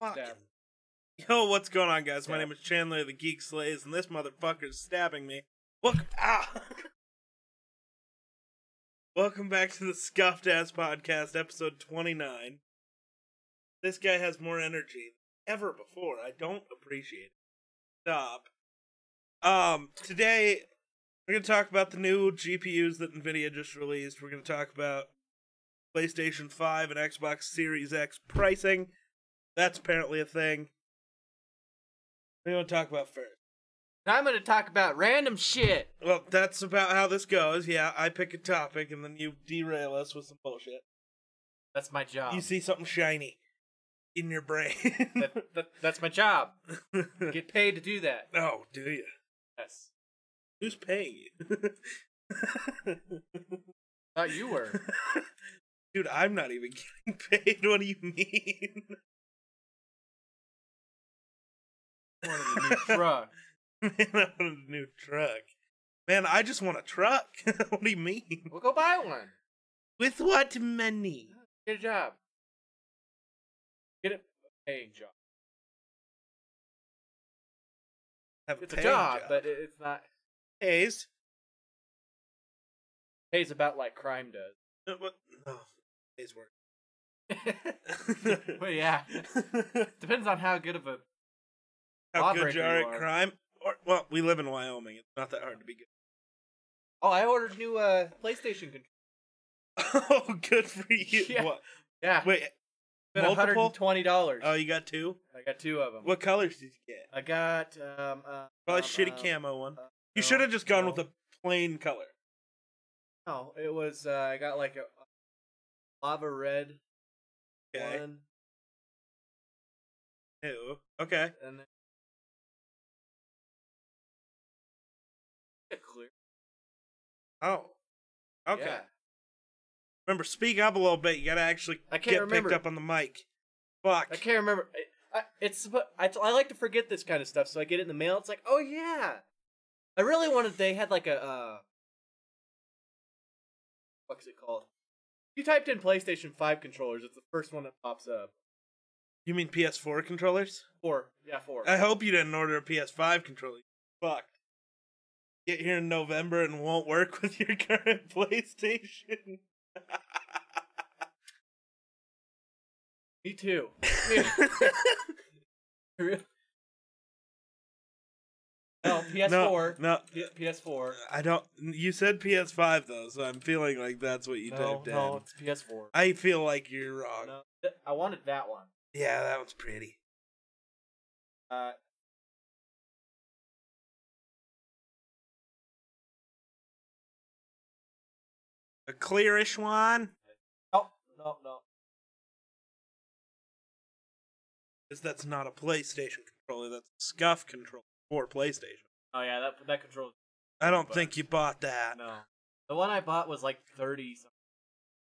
Fucking. Yo, what's going on, guys? My name is Chandler the Geek Slays, and this motherfucker's stabbing me. Look, ah! Welcome back to the Scuffed Ass Podcast, episode 29. This guy has more energy than ever before. I don't appreciate it. Stop. Um, today, we're going to talk about the new GPUs that NVIDIA just released. We're going to talk about PlayStation 5 and Xbox Series X pricing. That's apparently a thing. What do you want to talk about first? I'm gonna talk about random shit. Well, that's about how this goes. Yeah, I pick a topic and then you derail us with some bullshit. That's my job. You see something shiny in your brain. that, that, that's my job. Get paid to do that. oh, do you? Yes. Who's paying you? Thought you were. Dude, I'm not even getting paid. What do you mean? Wanted a new truck. Man, I wanted a new truck. Man, I just want a truck. what do you mean? We'll go buy one. With what money? Get a job. Get a paying job. Have It's a paying job, but it's not. pays. Pays about like crime does. Uh, What? Pays work. well, yeah. Depends on how good of a. How good you are at crime? Or, well, we live in Wyoming. It's not that hard to be good. Oh, I ordered new uh PlayStation controller. Oh, good for you. Yeah. What? Yeah, Wait, multiple? hundred and twenty dollars. oh, you got two? I got two of them. What colors did you get? I got um. Uh, Probably um, shitty um, camo one. uh, You no, should have just gone no. with a plain color. No, it was. Uh, I got like a, a lava red Okay. one, Ew. Okay. and Oh. Okay. Yeah. Remember, speak up a little bit. You gotta actually I can't get remember. picked up on the mic. Fuck. I can't remember. I, I, it's. I, I like to forget this kind of stuff, so I get it in the mail. It's like, oh yeah. I really wanted. They had like a. Uh, what's it called? You typed in PlayStation Five controllers, it's the first one that pops up. You mean PS4 controllers? Four. Yeah, four. I hope you didn't order a PS5 controller. Fucked. Get here in November and won't work with your current PlayStation. Me too. No, PS4. No, no, P- PS4. I don't. You said PS5 though, so I'm feeling like that's what you no, typed in. no, it's PS4. I feel like you're wrong. No, I wanted that one. Yeah, that one's pretty. Uh, A clearish one, no, no, no. because that's not a PlayStation controller. That's a scuff controller for PlayStation. Oh yeah, that that controls. I don't But- think you bought that. No, the one I bought was like thirty. something.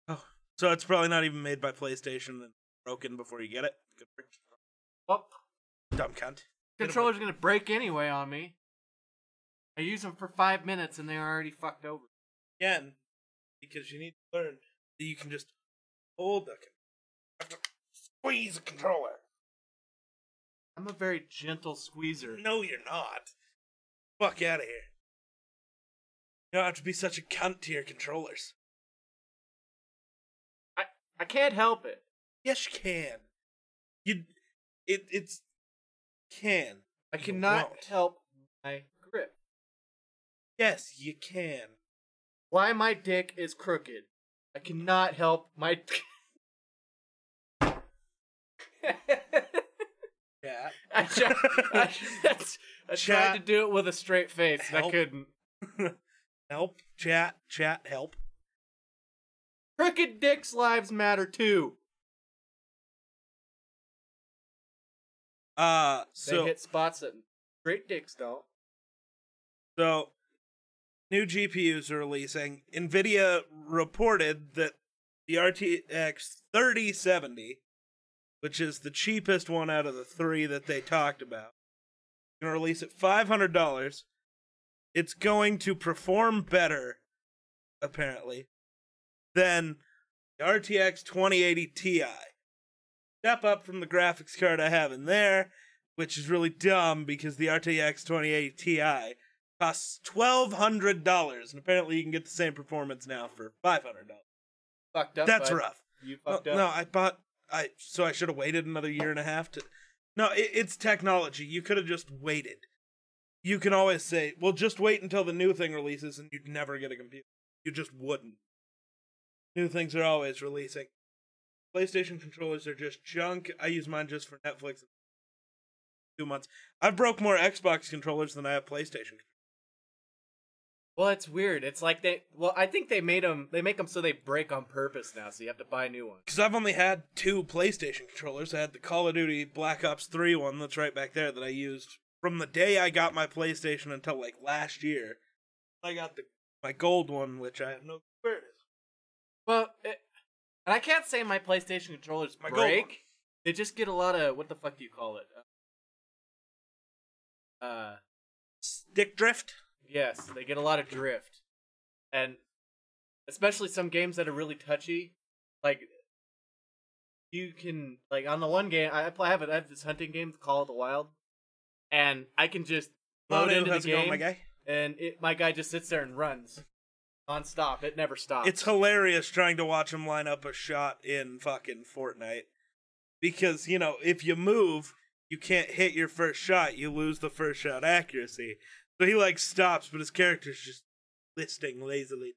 Oh, so it's probably not even made by PlayStation and broken before you get it. Well, dumb cunt. controller's gonna break anyway on me. I use them for five minutes and they're already fucked over. Again, because you need to learn that you can just hold the. con- have to Squeeze a controller. I'm a very gentle squeezer. No, you're not. Fuck out of here. You don't have to be such a cunt to your controllers. I I can't help it. Yes, you can. You, it, it's can. I cannot help my grip. Yes, you can. Why my dick is crooked. I cannot help my. Yeah. I, tried, I, I tried to do it with a straight face. and I Help. couldn't. help, chat, chat, help. Crooked dicks' lives matter too. Uh, They so hit spots that straight dicks don't. So, new GPUs are releasing. NVIDIA reported that the RTX 3070, which is the cheapest one out of the three that they talked about, going to release at $500. It's going to perform better, apparently, than the RTX 2080 Ti. step up from the graphics card I have in there, which is really dumb because the RTX 2080 Ti costs twelve hundred dollars, and apparently you can get the same performance now for five hundred dollars. Fucked up. That's bud. rough. You fucked up. no, I bought. I so I should have waited another year and a half to. No, it, it's technology. You could have just waited. You can always say, "Well, just wait until the new thing releases," and you'd never get a computer. You just wouldn't. New things are always releasing. PlayStation controllers are just junk. I use mine just for Netflix. Two months. I've broke more Xbox controllers than I have PlayStation. Well, it's weird. It's like they. Well, I think they made them. They make them so they break on purpose now, so you have to buy new ones. Because I've only had two PlayStation controllers. I had the Call of Duty Black Ops 3 one that's right back there that I used from the day I got my PlayStation until like last year. I got the my gold one, which I have no clue where it is. Well, it, and I can't say my PlayStation controllers My break. They just get a lot of what the fuck do you call it? Uh, Stick drift? Yes, they get a lot of drift, and especially some games that are really touchy, like. You can like on the one game I play. I have, it, I have this hunting game, Call of the Wild, and I can just load Manu, into the it game, going, my guy? and it, my guy just sits there and runs non-stop. It never stops. It's hilarious trying to watch him line up a shot in fucking Fortnite. Because, you know, if you move, you can't hit your first shot, you lose the first shot accuracy. So he like stops, but his character's just listing lazily.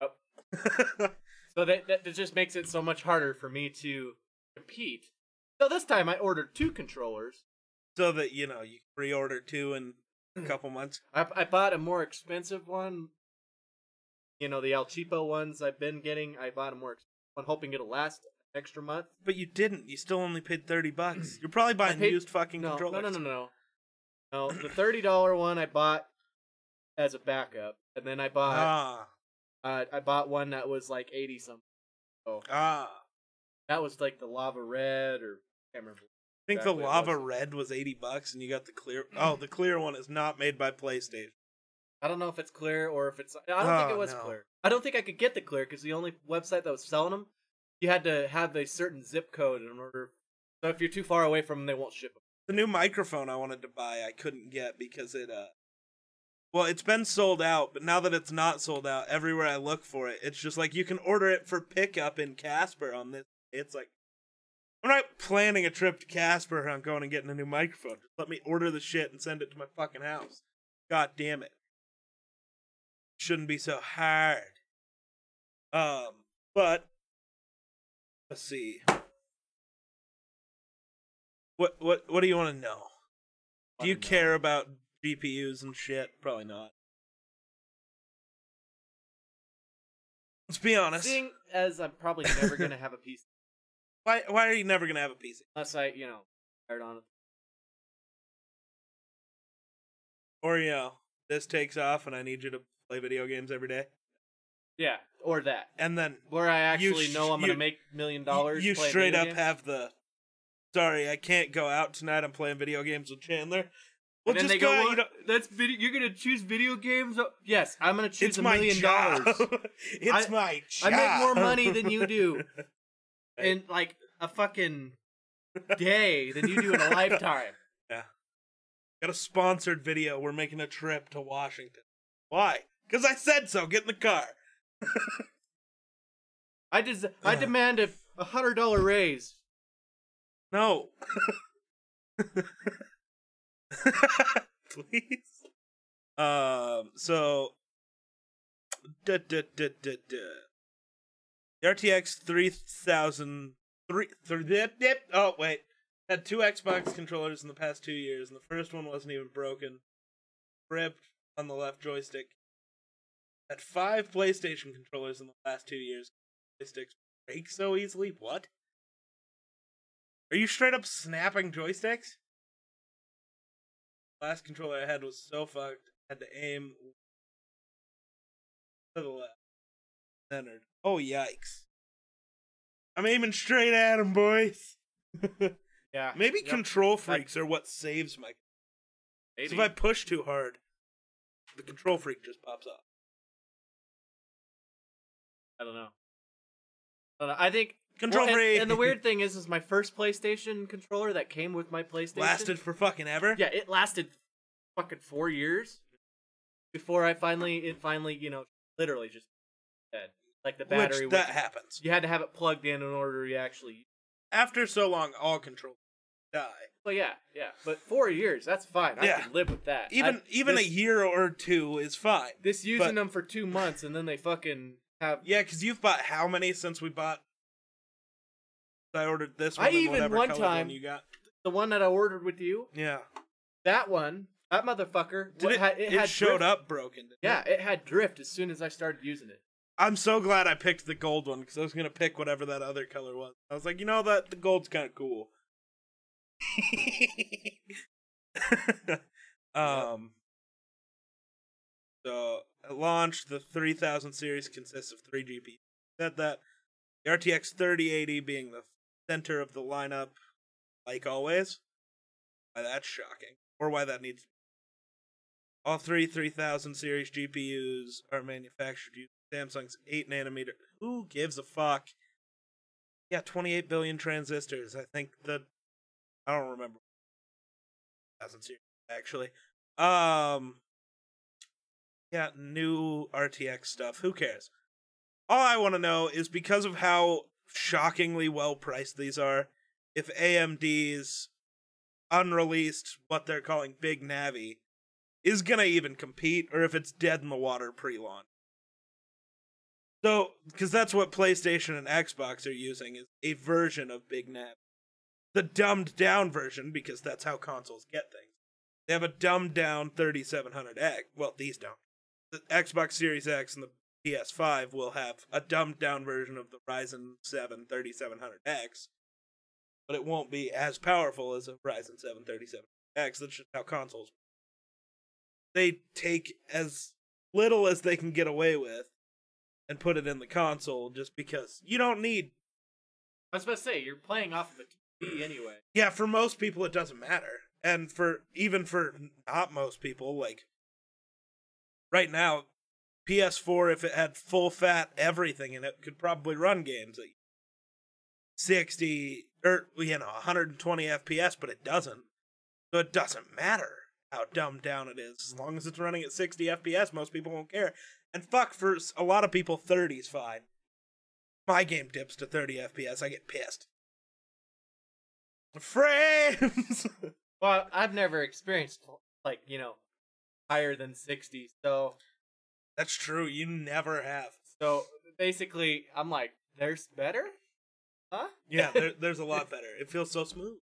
Yep. So that, that that just makes it so much harder for me to compete. So this time I ordered two controllers. so that, you know, you pre-order two in a couple months. I I bought a more expensive one. You know the El Cheapo ones I've been getting. I bought a more expensive one, hoping it'll last an extra month. But you didn't. You still only paid 30 bucks. You're probably buying paid- used fucking no, controllers. no, no, no, no. No, the thirty dollar one I bought as a backup, and then I bought Ah, uh, I bought one that was like eighty something. Oh, ah. that was like the lava red or I can't remember. I think Exactly the lava was. red was 80 bucks and you got the clear. Oh, the clear one is not made by PlayStation. I don't know if it's clear or if it's. I don't think Oh, it was no. clear. I don't think I could get the clear because the only website that was selling them, you had to have a certain zip code in order. So if you're too far away from them, they won't ship them. The new microphone I wanted to buy, I couldn't get because it uh well, it's been sold out, but now that it's not sold out, everywhere I look for it, it's just like you can order it for pickup in Casper on this. It's like I'm not planning a trip to Casper. I'm going and getting a new microphone. Just let me order the shit and send it to my fucking house. God damn it. Shouldn't be so hard. Um, but let's see. What what what do you want to know? Do you care about GPUs and shit? Probably not. Let's be honest. Seeing as I'm probably never gonna have a PC Why why are you never gonna have a PC? unless I, you know, start on it. Or you know, this takes off and I need you to play video games every day, Yeah, or that and then where I You actually sh- know I'm gonna you- make million dollars. you playing straight video up games. have the. Sorry, I can't go out tonight. I'm playing video games with Chandler. Well, And then just they go. go, out, you know, "That's video. You're gonna choose video games?" Oh, Yes, I'm gonna choose it's a my million job. dollars. it's I- my I make more money than you do in like a fucking day than you do in a lifetime. Yeah, got a sponsored video. We're making a trip to Washington. Why? Because I said so. Get in the car. I des- I demand a a hundred dollar raise. No. Please. Um. So. Da, da, da, da, da. The RTX 3000. Three, three, dip, dip. Oh, wait. Had two Xbox controllers in the past two years, and the first one wasn't even broken. Ripped on the left joystick. Had five PlayStation controllers in the last two years. Joysticks break so easily? What? Are you straight up snapping joysticks? Last controller I had was so fucked. I had to aim to the left. Centered. Oh yikes! I'm aiming straight at him, boys. Yeah, Maybe Yep. control freaks are what saves my. Maybe. if I push too hard, the control freak just pops off. I don't know. I don't know. I think control Well, and, and the weird thing is, is my first PlayStation controller that came with my PlayStation lasted for fucking ever. Yeah, it lasted fucking four years before I finally, it finally, you know, literally just dead. Like the battery. which that was- happens you had to have it plugged in in order to actually. after so long. All control die. Well, yeah, yeah, but four years, that's fine. I Yeah. can live with that. Even I- even this, a year or two is fine. this using but- them for two months and then they fucking have. Yeah, because you've bought how many since we bought? I ordered this I one. and even one time- one you got. The one that I ordered with you, Yeah, that one, that motherfucker, did it? had, It, had showed drift. up broken. Yeah, it? it had drift as soon as I started using it. I'm so glad I picked the gold one because I was gonna pick whatever that other color was. I was like, you know that the gold's kind of cool. um. So at launch, the 3000 series consists of three GPUs. Said that the RTX 3080 being the center of the lineup, like always. Why that's shocking, or why that needs. All three 3000 series GPUs are manufactured using Samsung's 8 nanometer. Who gives a fuck? Yeah, 28 billion transistors. I think the. I don't remember. 1000 series, actually. Um. Yeah, new RTX stuff. Who cares? All I want to know is because of how shockingly well priced these are, if AMD's unreleased, what they're calling Big Navi, is gonna even compete, or if it's dead in the water pre launch. So, because that's what PlayStation and Xbox are using, is a version of Big Navi. The dumbed down version, because that's how consoles get things. They have a dumbed down 3700X. Well, these don't. The Xbox Series X and the PS5 will have a dumbed down version of the Ryzen 7 3700X, but it won't be as powerful as a Ryzen 7 3700X. That's just how consoles. They take as little as they can get away with and put it in the console just because you don't need. I was about to say, you're playing off of a TV anyway. Yeah, for most people, it doesn't matter. And for even for not most people, like right now, PS4, if it had full fat everything in it, could probably run games at 60 er, or you know 120 FPS, but it doesn't. So it doesn't matter how dumbed down it is. As long as it's running at 60 FPS, most people won't care. And fuck, for a lot of people, 30's fine. My game dips to 30 FPS, I get pissed. Frames! Well, I've never experienced like you know higher than sixty. So That's true, you never have. so basically, I'm like, there's better, huh? Yeah, there, there's a lot better. It feels so smooth.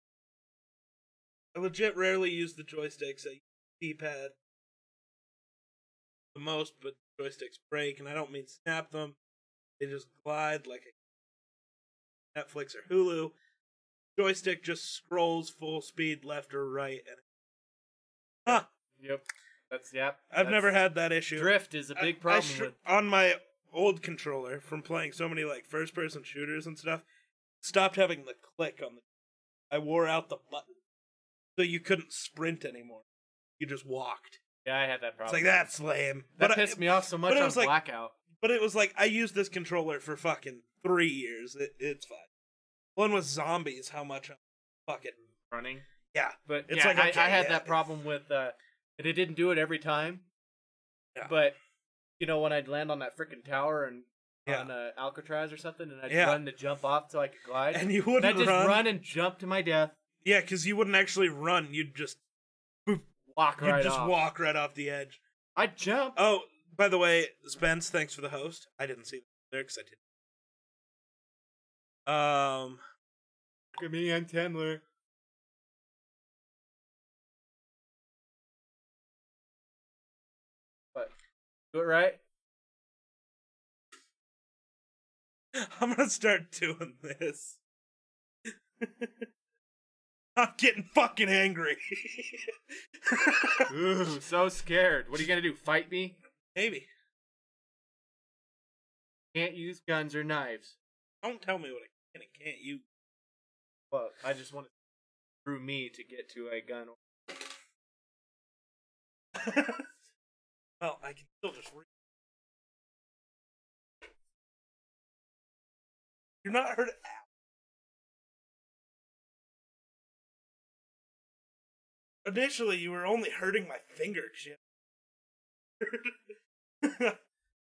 I legit rarely use the joysticks. I use the D-pad the most, but joysticks break, and I don't mean snap them. They just glide like a Netflix or Hulu. Joystick just scrolls full speed left or right, and huh? Yep. That's yep. I've that's- never had that issue. drift is a big I- I problem str- with. on my old controller from playing so many like first person shooters and stuff. Stopped having the click on the. I wore out the button, so you couldn't sprint anymore. You just walked. Yeah, I had that problem. It's like that's lame. That but pissed I, me off so much but it on was like- blackout. But it was like I used this controller for fucking three years. It, it's fine. One with zombies. How much? I'm fucking running. yeah. But It's yeah, like, I, okay, I had yeah. that problem with uh and it didn't do it every time. Yeah. But you know when I'd land on that freaking tower and Yeah. on uh, Alcatraz or something, and I'd Yeah. run to jump off so I could glide, And you wouldn't I'd just run. run. and jump to my death, Yeah, because you wouldn't actually run. You'd just walk you'd right just off. walk right off the edge. I'd jump. Oh, by the way, Spence, thanks for the host. I didn't see the lyrics. I didn't. Um, Look at me and Tendler. It right. I'm gonna start doing this. I'm getting fucking angry. Ooh, so scared. What are you gonna do? Fight me? Maybe. Can't use guns or knives. Don't tell me what I can and can't use. Well, I just want to through me to get to a gun. Well, I can still just read. You're not heard. Initially, you were only hurting my finger well,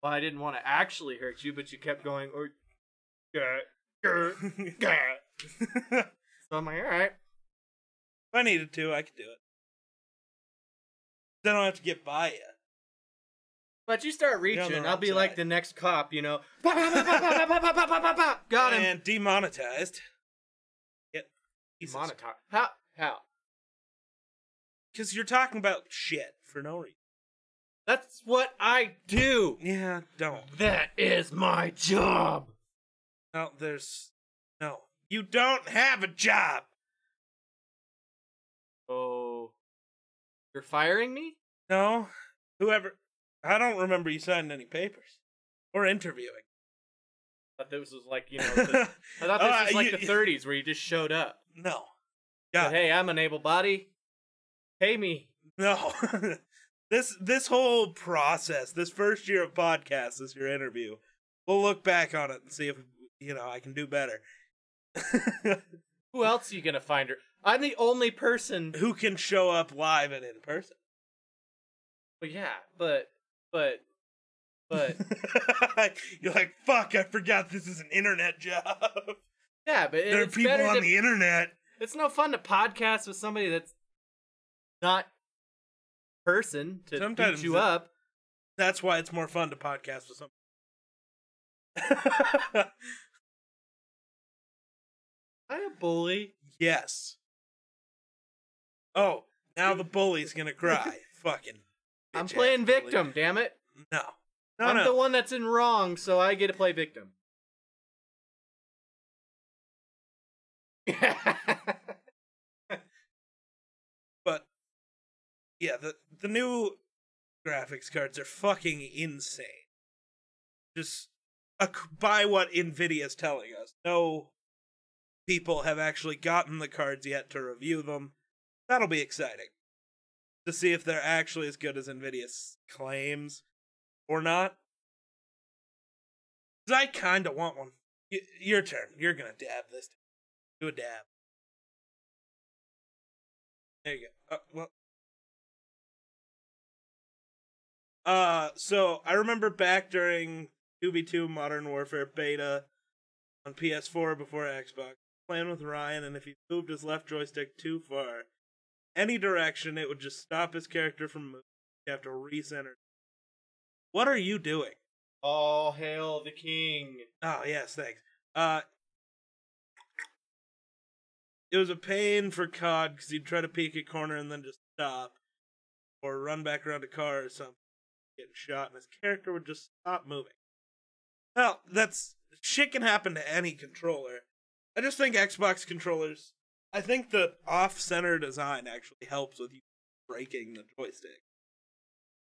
I didn't want to actually hurt you, but you kept going. Oh, or, so I'm like, all right. If I needed to, I could do it. Then I don't have to get by you. But you start reaching, I'll be side. like the next cop, you know. Got him. And demonetized. Yep. Demonetized. How? How? Because you're talking about shit for no reason. That's what I do. Yeah, don't. That is my job. No, there's no. You don't have a job. Oh. You're firing me? No. Whoever I don't remember you signing any papers. Or interviewing. I thought this was like, you know, the, I thought this Uh, was like you- the 30s where you just showed up. no. Yeah. hey, I'm an able body. Pay me. No. this this whole process, this first year of podcast, this your interview. We'll look back on it and see if you know I can do better. Who else are you gonna find her? I'm the only person. Who can show up live and in person? But yeah, but but but You're like, fuck, I forgot this is an internet job. yeah, but there are people on to, the internet. It's no fun to podcast with somebody that's not person to Sometimes beat you it- up. That's why it's more fun to podcast with some. I a bully. yes. Oh, now the bully's gonna cry. Fucking. I'm playing victim. Damn it! No. No, I'm no. the one that's in wrong, so I get to play victim. But yeah, the the new graphics cards are fucking insane. Just uh, by what Nvidia's telling us. No people have actually gotten the cards yet to review them. That'll be exciting to see if they're actually as good as Nvidia claims or not. 'Cause I kind of want one. Y- your turn. You're gonna dab this. Do a dab. There you go. Uh, well. Uh, so I remember back during 2v2 Modern Warfare beta on PS4 before Xbox, playing with Ryan, and if he moved his left joystick too far, any direction, it would just stop his character from moving. You have to recenter. What are you doing? All hail the king. Oh yes, thanks. Uh, it was a pain for COD because he'd try to peek a corner and then just stop, or run back around a car or something, getting shot, and his character would just stop moving. Well, that's shit can happen to any controller. I just think Xbox controllers. I think the off-center design actually helps with you breaking the joystick.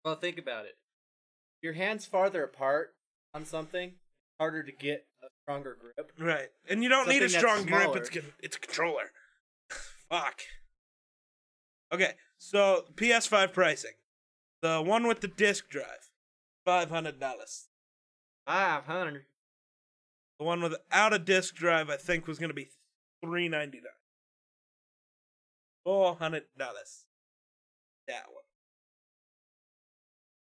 Well, think about it. Your hands farther apart on something, harder to get a stronger grip. Right. And you don't need a strong grip, it's it's a controller. Fuck. Okay, so PS5 pricing. The one with the disc drive, five hundred dollars. Five hundred. The one without a disc drive, I think, was gonna be three ninety nine. Four hundred dollars. That one.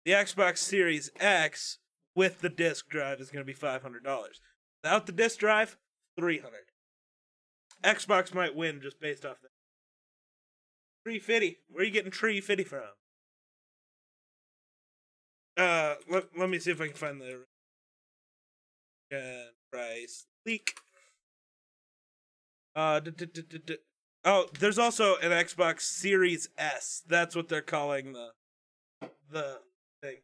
The Xbox Series X with the disc drive is gonna be five hundred dollars. Without the disc drive, three hundred. Xbox might win just based off that. Tree fitty. Where are you getting tree fitty from? Uh, let, let me see if I can find the price leak. Uh, oh, there's also an Xbox Series S. That's what they're calling the the thing.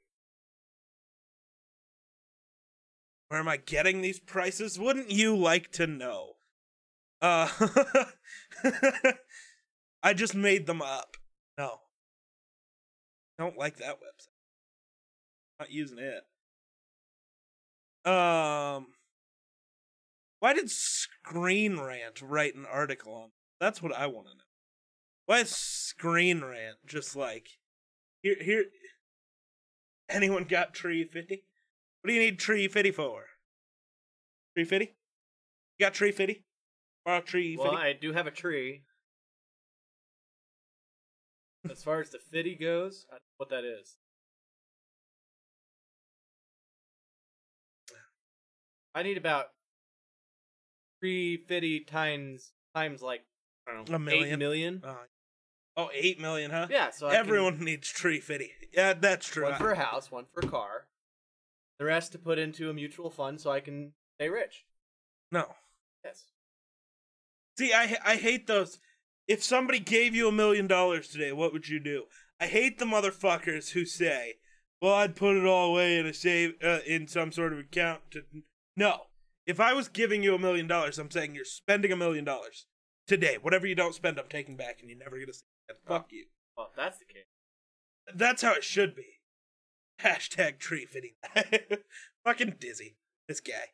Where am I getting these prices? Wouldn't you like to know? Uh, I just made them up. No, don't like that website. Not using it. Um, why did Screen Rant write an article on? That's what I want to know. Why is Screen Rant just like here? Here, anyone got Tree Fifty? What do you need Tree Fifty for? Tree Fifty? You got Tree Fifty? Borrow Tree Well, Fifty? I do have a tree. as far as the fitty goes, I don't know what that is. I need about three fitty times times like know A million. eight million. Uh, oh, eight million, huh? Yeah, so I can- Everyone needs tree fitty. Yeah, that's true. one for a house, one for a car. The rest to put into a mutual fund so I can stay rich. no. Yes. See, I I hate those. If somebody gave you a million dollars today, what would you do? I hate the motherfuckers who say, "Well, I'd put it all away in a save uh, in some sort of account." To no, if I was giving you a million dollars, I'm saying you're spending a million dollars today. Whatever you don't spend, I'm taking back, and you're never gonna see it. Fuck you. Well, if that's the case. That's how it should be. Hashtag tree fitting. Fucking dizzy. This guy.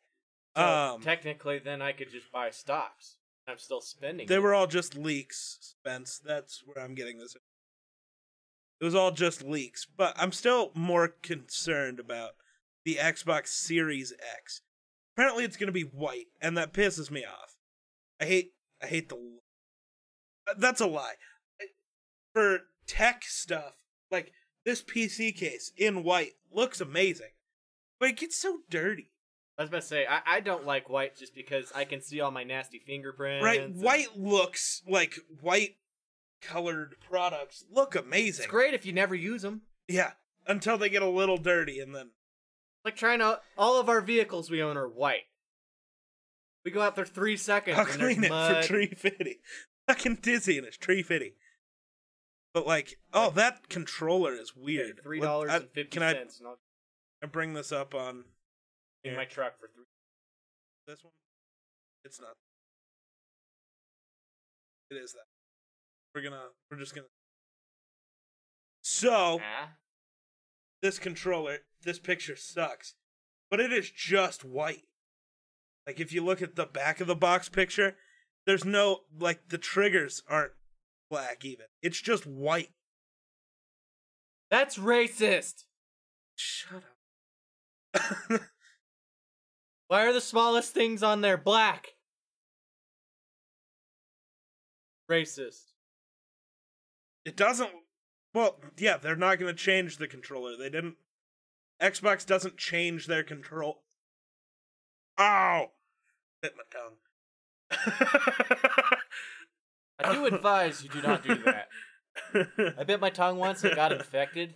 So um, technically, then I could just buy stocks. I'm still spending. They it. were all just leaks, Spence. That's where I'm getting this. It was all just leaks, but I'm still more concerned about the Xbox Series X. Apparently, it's going to be white, and that pisses me off. I hate, I hate the. Uh, that's a lie. For tech stuff, like this PC case in white looks amazing, but it gets so dirty. I was about to say I, I don't like white just because I can see all my nasty fingerprints. Right, and- white looks like white colored products look amazing. It's great if you never use them. Yeah, until they get a little dirty and then Like trying to all of our vehicles we own are white. We go out there three seconds I'll clean it mud. for tree fitty. Fucking dizzy and it's tree fitty. But like, oh, that controller is weird. Three dollars and fifty Can I, cents. I'll I bring this up on in here? my truck for three. this one? It's not. It is that. We're gonna. We're just gonna. So Ah, this controller, this picture sucks, but it is just white. Like if you look at the back of the box picture, there's no like the triggers aren't black even. It's just white. that's racist. Shut up. Why are the smallest things on there black? Racist. it doesn't well, yeah, they're not going to change the controller. They didn't Xbox doesn't change their control. Ow. Bit my tongue. I do advise you do not do that. I bit my tongue once and got infected.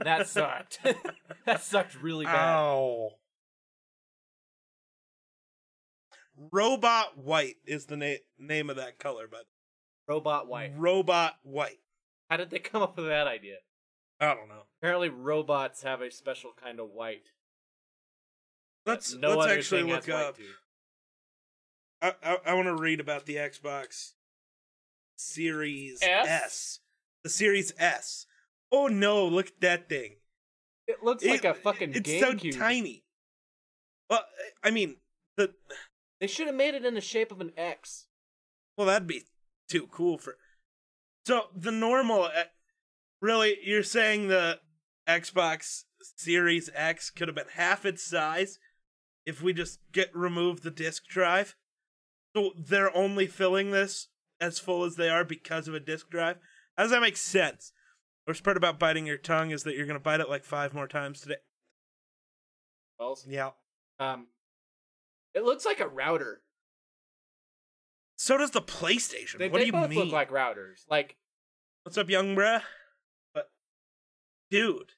That sucked. that sucked really bad. Ow. Robot White is the na- name of that color, but Robot white. Robot White. How did they come up with that idea? I don't know. Apparently, robots have a special kind of white. Let's no let's actually look up. I I, I want to read about the Xbox Series S? S. The Series S. Oh no! Look at that thing. It looks like a fucking It's GameCube. so tiny. Well, I mean the They should have made it in the shape of an X. Well, that'd be too cool for. So the normal, uh, really, you're saying the Xbox Series X could have been half its size if we just get remove the disk drive. So they're only filling this as full as they are because of a disk drive. How does that make sense? Worst part about biting your tongue is that you're gonna bite it like five more times today. Well, Yeah. um, it looks like a router. So does the PlayStation. They, what they do you both mean? look like routers. Like What's up, young bruh? But, dude,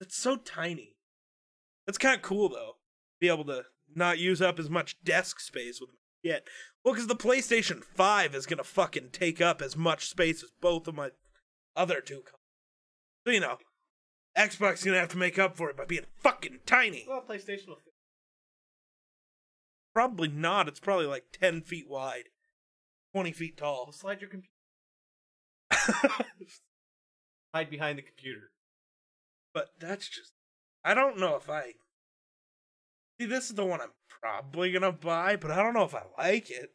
it's so tiny. That's kind of cool though. Be able to not use up as much desk space with yet. Well, because the PlayStation Five is gonna fucking take up as much space as both of my other two. Consoles. So you know, Xbox is gonna have to make up for it by being fucking tiny. well, PlayStation will fit. Probably not. It's probably like ten feet wide, twenty feet I'll tall. slide your computer. Hide behind the computer. but that's just I don't know if I see this is the one I'm probably gonna buy, but I don't know if I like it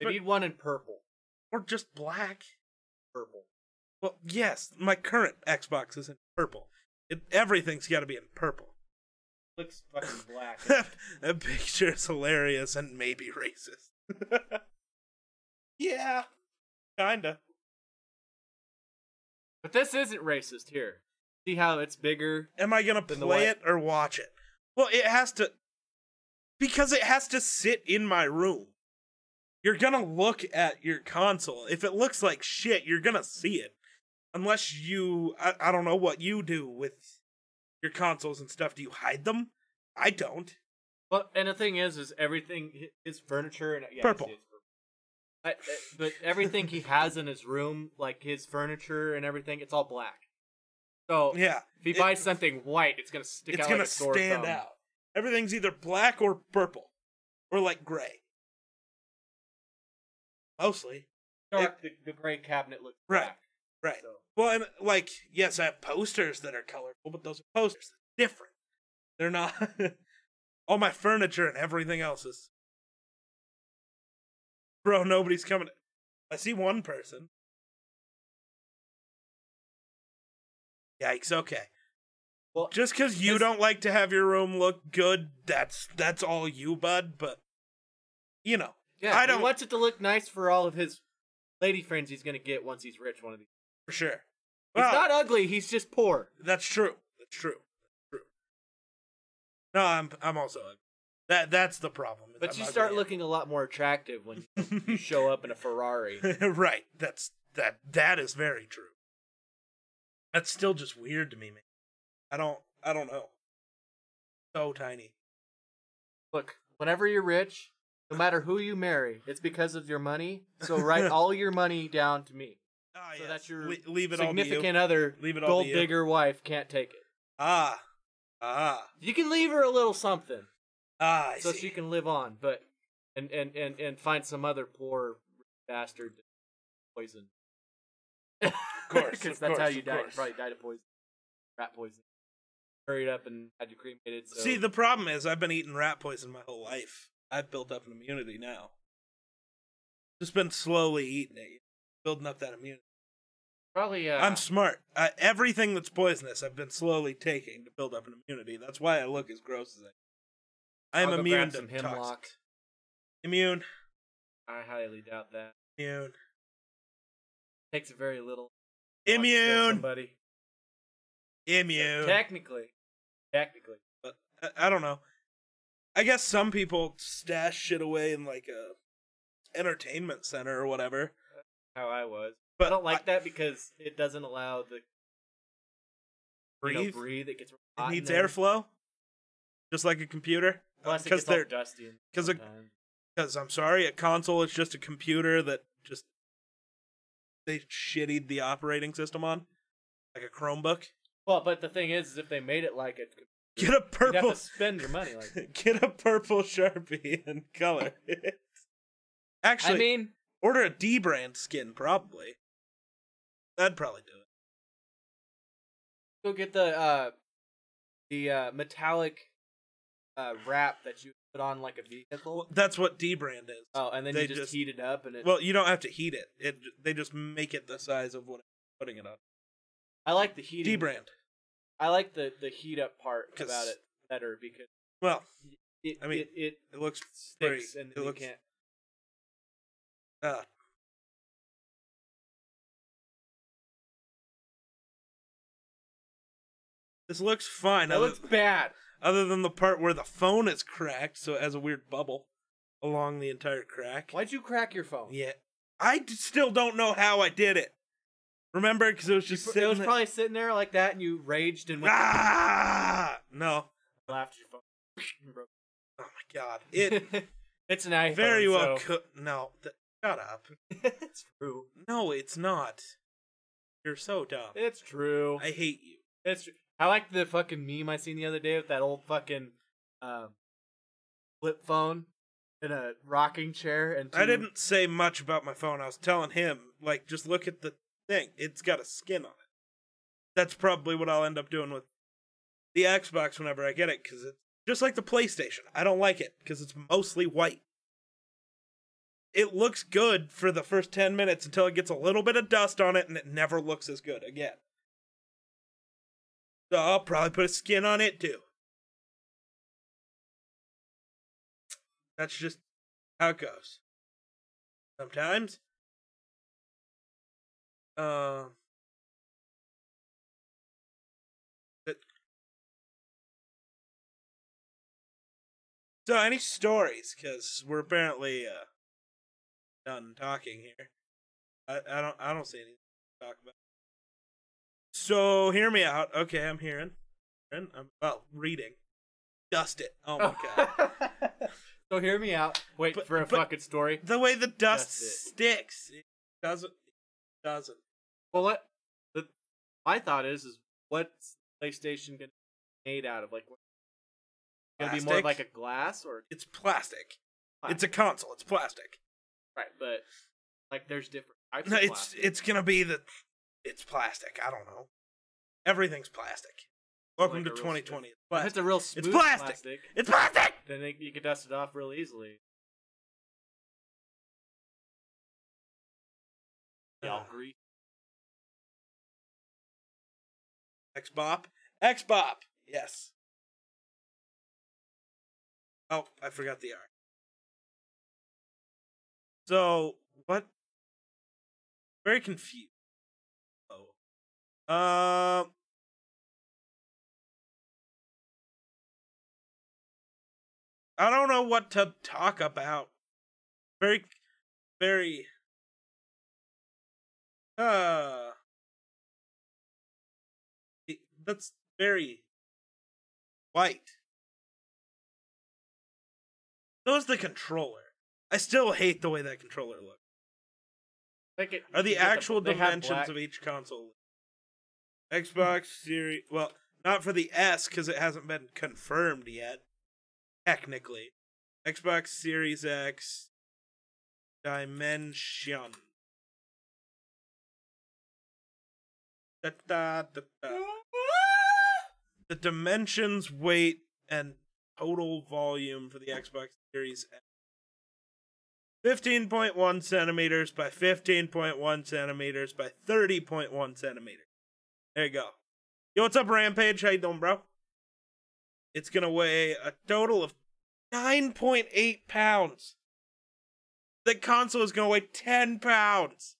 They But- need one in purple. or just black. Purple. Well, yes, my current Xbox is in purple. It, everything's got to be in purple. Looks fucking black. that picture is hilarious and maybe racist. yeah, kinda. But this isn't racist here. See how it's bigger? Am I gonna play it or watch it? Well, it has to because it has to sit in my room. You're gonna look at your console. If it looks like shit, you're gonna see it. Unless you I, I don't know what you do with your consoles and stuff. Do you hide them? I don't. Well, and the thing is, is everything hi- his furniture and yeah, Purple. it's purple. I, I- but everything he has in his room, like his furniture and everything, it's all black. So Yeah. if he it- buys something white, it's gonna stick it's out gonna like a sore stand thumb. out. Everything's either black or purple. Or like gray. Mostly. Dark, the, the gray cabinet looks Right. black. Right. So. Well, and like, yes, I have posters that are colorful, but those are posters. They're different. They're not. All my furniture and everything else is. Bro, nobody's coming. I see one person. Yikes! Okay, Well, just because you don't like to have your room look good, that's that's all you, bud. But you know, yeah, I don't- He wants it to look nice for all of his lady friends he's gonna get once he's rich. One of these. for sure. He's not ugly. He's just poor. That's true. That's true. That's true. No, I'm I'm also ugly. that that's the problem. But I'm you start and- looking a lot more attractive when you show up in a Ferrari. right. That's that that is very true. That's still just weird to me, man. I don't I don't know. So tiny. Look, whenever you're rich, no matter who you marry, it's because of your money. So write all your money down to me. Ah, So yes. that your Le- leave it all to you. significant other, Leave it all gold digger wife can't take it. Ah. Ah. You can leave her a little something Ah, I so see. she can live on, but and and and and find some other poor bastard poison. Of course, because that's how course, you of died. You course. probably died of poison, rat poison. Hurried up and had you cremated. So. See, the problem is I've been eating rat poison my whole life. I've built up an immunity now. Just been slowly eating it, building up that immunity. probably uh, I'm smart. Uh, everything that's poisonous, I've been slowly taking to build up an immunity. That's why I look as gross as I. I am I'll immune to hemlock. Immune. I highly doubt that. Immune. Takes a very little. Immune. Somebody. Immune. Technically, technically. But I, I don't know. I guess some people stash shit away in like a entertainment center or whatever. How I was. But I don't like that because it doesn't allow the breathe. You know, breathe. It gets it needs airflow, just like a computer. Plus, it Because gets they're dusty. and 'cause it- sometimes. because I'm sorry, a console is just a computer that just they shittied the operating system on, like a Chromebook. Well, but the thing is, is if they made it like it, Get a you'd have purple, to spend your money. Like, get a purple sharpie and color it. Actually, I mean, order a dbrand skin probably. That'd probably do it. go get the uh, the uh, metallic uh, wrap that you put on like a vehicle. Well, that's what dbrand is. Oh, and then they you just, just- heat it up, and it. Well, you don't have to heat it. It they just make it the size of what I'm putting it on. I like the heat dbrand. I like the the heat up part about it better because Well, it I mean, it, it it looks pretty. sticks and it you looks. can't. Uh, this looks fine. That looks bad. Other than the part where the phone is cracked, so it has a weird bubble along the entire crack. Why'd you crack your phone? Yeah, I d- still don't know how I did it. Remember, because it was just sitting it was there- probably sitting there like that, and you raged and went ah no. laughed your phone. Oh my god, it it's an iPhone. very well so- could. No, th- shut up. it's true. No, it's not. You're so dumb. It's true. I hate you. It's true. I like the fucking meme I seen the other day with that old fucking um, flip phone in a rocking chair and I didn't say much about my phone. I was telling him, like, just look at the thing. It's got a skin on it. That's probably what I'll end up doing with the Xbox whenever I get it, because it's just like the PlayStation. I don't like it because it's mostly white. It looks good for the first 10 minutes until it gets a little bit of dust on it and it never looks as good again. So I'll probably put a skin on it too. That's just how it goes. Sometimes. Um. So, any stories? Because we're apparently uh, done talking here. I, I don't. I don't see anything to talk about. So, hear me out. Okay, I'm hearing. I'm well reading. Dust it. Oh my god. so hear me out. Wait But- for a fucking story. the way the dust sticks, it doesn't. It doesn't. Well, what the my thought is is what's PlayStation gonna be made out of? Like, what, gonna be more like a glass or It's plastic. It's a console. It's plastic. right? But like, there's different types. No, of it's plastic. it's gonna be the. It's plastic. I don't know. Everything's plastic. Welcome Like to 2020. It's plastic. it's a real smooth it's plastic. It's plastic. then it, you can dust it off real easily. Y'all Uh, grease. Xbop. Xbop. Yes. Oh, I forgot the R. So what? Very confused. Um. I don't know what to talk about. Very, very. Uh. it- That's very white. So is the controller. I still hate the way that controller looks. Like it, Are the actual dimensions black- of each console Xbox Series? Well, not for the S because it hasn't been confirmed yet. Technically, Xbox Series X dimension. Da, da, da. The dimensions, weight, and total volume for the Xbox Series X. 15.1 centimeters by 15.1 centimeters by 30.1 centimeters. There you go. Yo, what's up, Rampage? How you doing, bro? It's gonna weigh a total of 9.8 pounds. The console is gonna weigh 10 pounds.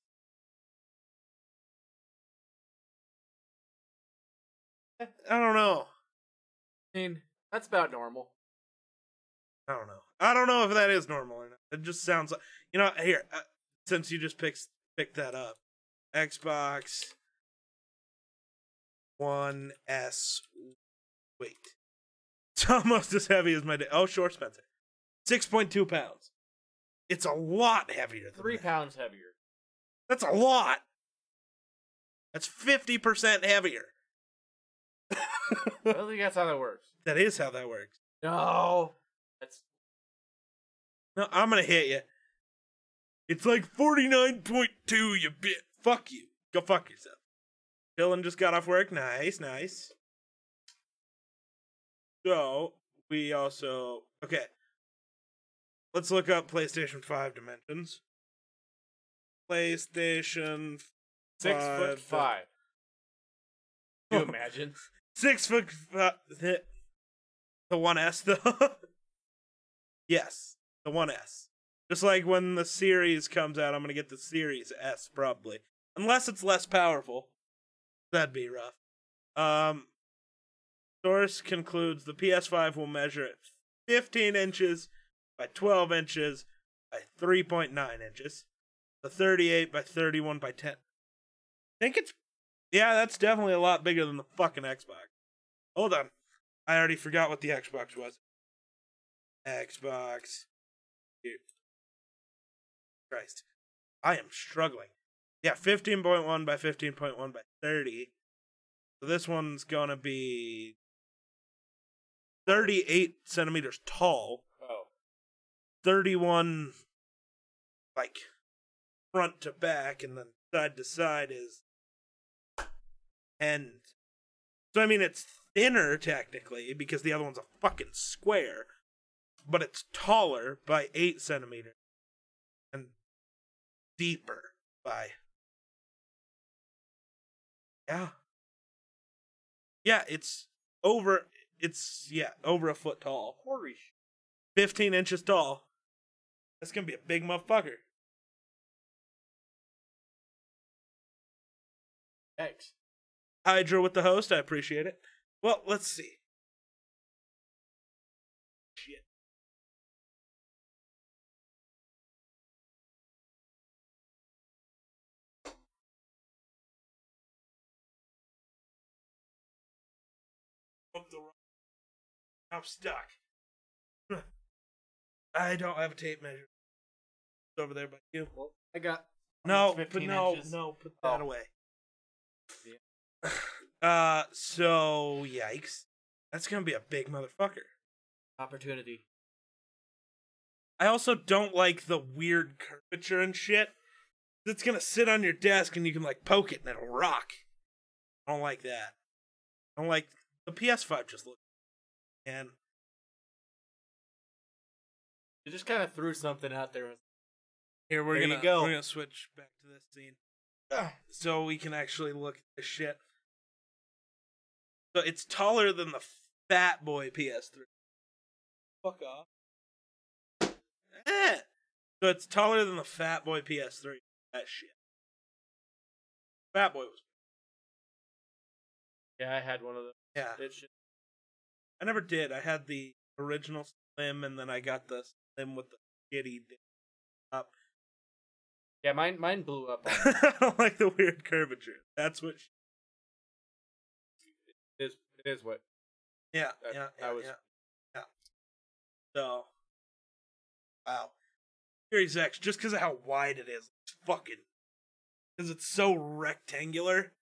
I don't know. I mean, that's about normal. I don't know. I don't know if that is normal or not. It just sounds like you know. Here, uh, since you just picked picked that up, Xbox One S weight. It's almost as heavy as my. Da- oh, short Spencer, six point two pounds. It's a lot heavier than Three that. pounds heavier. That's a lot. That's fifty percent heavier. I don't think that's how that works. That is how that works. No, that's No, I'm gonna hit you. It's like 49.2, you bit. Fuck you. Go fuck yourself. Dylan just got off work. Nice, nice. So, we also. Okay. Let's look up PlayStation 5 dimensions. PlayStation six Five. foot five. Can you imagine? Six foot. Five, the 1S, though. yes, the 1S. Just like when the series comes out, I'm going to get the Series S, probably. Unless it's less powerful. That'd be rough. Um, source concludes the PS5 will measure at 15 inches by 12 inches by 3.9 inches. The 38 by 31 by 10. I think it's. Yeah, that's definitely a lot bigger than the fucking Xbox. Hold on. I already forgot what the Xbox was. Xbox. Christ. I am struggling. Yeah, 15.1 by 15.1 by 30. So this one's gonna be 38 centimeters tall. Oh, 31 like front to back and then side to side is and so i mean it's thinner technically because the other one's a fucking square but it's taller by 8 centimeters and deeper by yeah yeah it's over it's yeah over a foot tall holy sh- 15 inches tall. That's gonna be a big motherfucker. X. Hydra with the host, I appreciate it. Well, let's see. Broke the. I'm stuck. I don't have a tape measure. It's over there by you. Well, I got No, but no, inches. no, put that Oh. away. Uh, so yikes. That's gonna be a big motherfucker. opportunity. I also don't like the weird curvature and shit. It's gonna sit on your desk and you can like poke it and it'll rock. I don't like that. I don't like the PS5 just looks and it just kind of threw something out there. here we're There gonna go. we're gonna switch back to this scene. So we can actually look at this shit. So it's taller than the fat boy PS3. Fuck off. Eh. So it's taller than the fat boy PS3. That shit. Fat boy was Yeah, I had one of those. Yeah. It should- I never did. I had the original slim, and then I got the slim with the shitty. di- Up. Yeah, mine mine blew up. I don't like the weird curvature. That's what. She, it is it is what yeah, That- yeah, I yeah, was- yeah, yeah. So, wow. Series X, just because of how wide it is, it's fucking, because it's so rectangular,